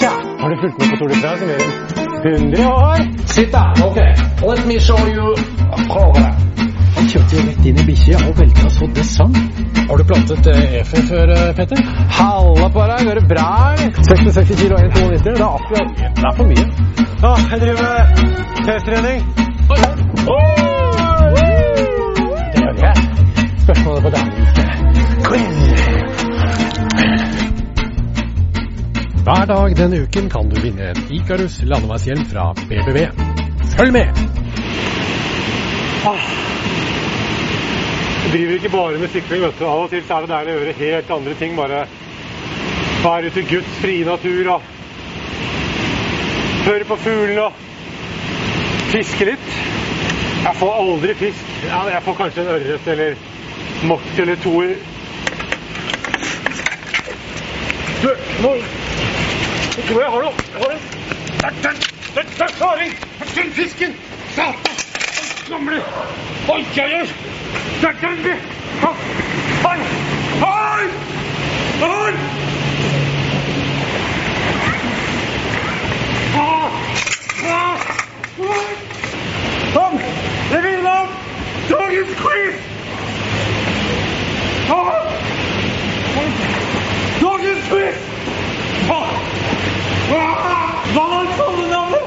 Tja, har du fulgt med på Tour de France i mer enn 100 år? Sitt da, ok. Let me show you a program. Han kjørte jo rett inn i bikkja og velta så det sang. Har du plantet efe før, Petter? Halla på deg, går det bra, eller? 66 kilo og 1,92, det er akkurat Det er for mye. Ja, jeg driver med testtrening. Hver dag denne uken kan du vinne en Icarus landeveishjelm fra BBV. Følg med! Jeg driver ikke bare med sykling. vet du. Av og til er det deilig å gjøre helt andre ting. Bare være ute i Guds frie natur og høre på fuglene og fiske litt. Jeg får aldri fisk. Jeg får kanskje en ørret eller mort eller to Du, nå Jeg tror jeg har noe. Jeg har en Der, der, der, der, klaring! Den fisken! Satan! Gamle Oi, oi, oi! Der, der, der! Hei! Hei! Hei! Kom! Jeg vil ha dagens quiz! Ah! Dagens quiz! Ah! Ah! Hva var kallenavnet?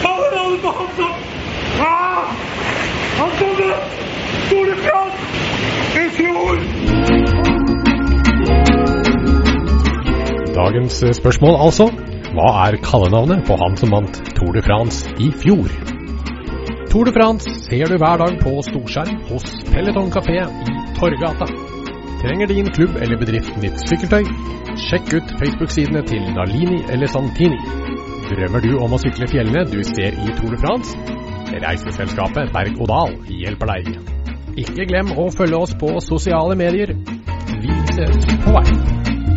Kallenavnet på han som! Han som Tour de i fjor! Dagens spørsmål altså. Hva er kallenavnet på han som vant Tour de France i fjor? Tour de France ser du hver dag på storskjerm hos Peloton Café i Torgata. Trenger din klubb eller bedrift nytt sykkeltøy? Sjekk ut Facebook-sidene til Nalini eller Santini. Drømmer du om å sykle fjellene du ser i Tour de France? Reiseselskapet Berg og Dal hjelper deg. Ikke glem å følge oss på sosiale medier. Vi ses på vei.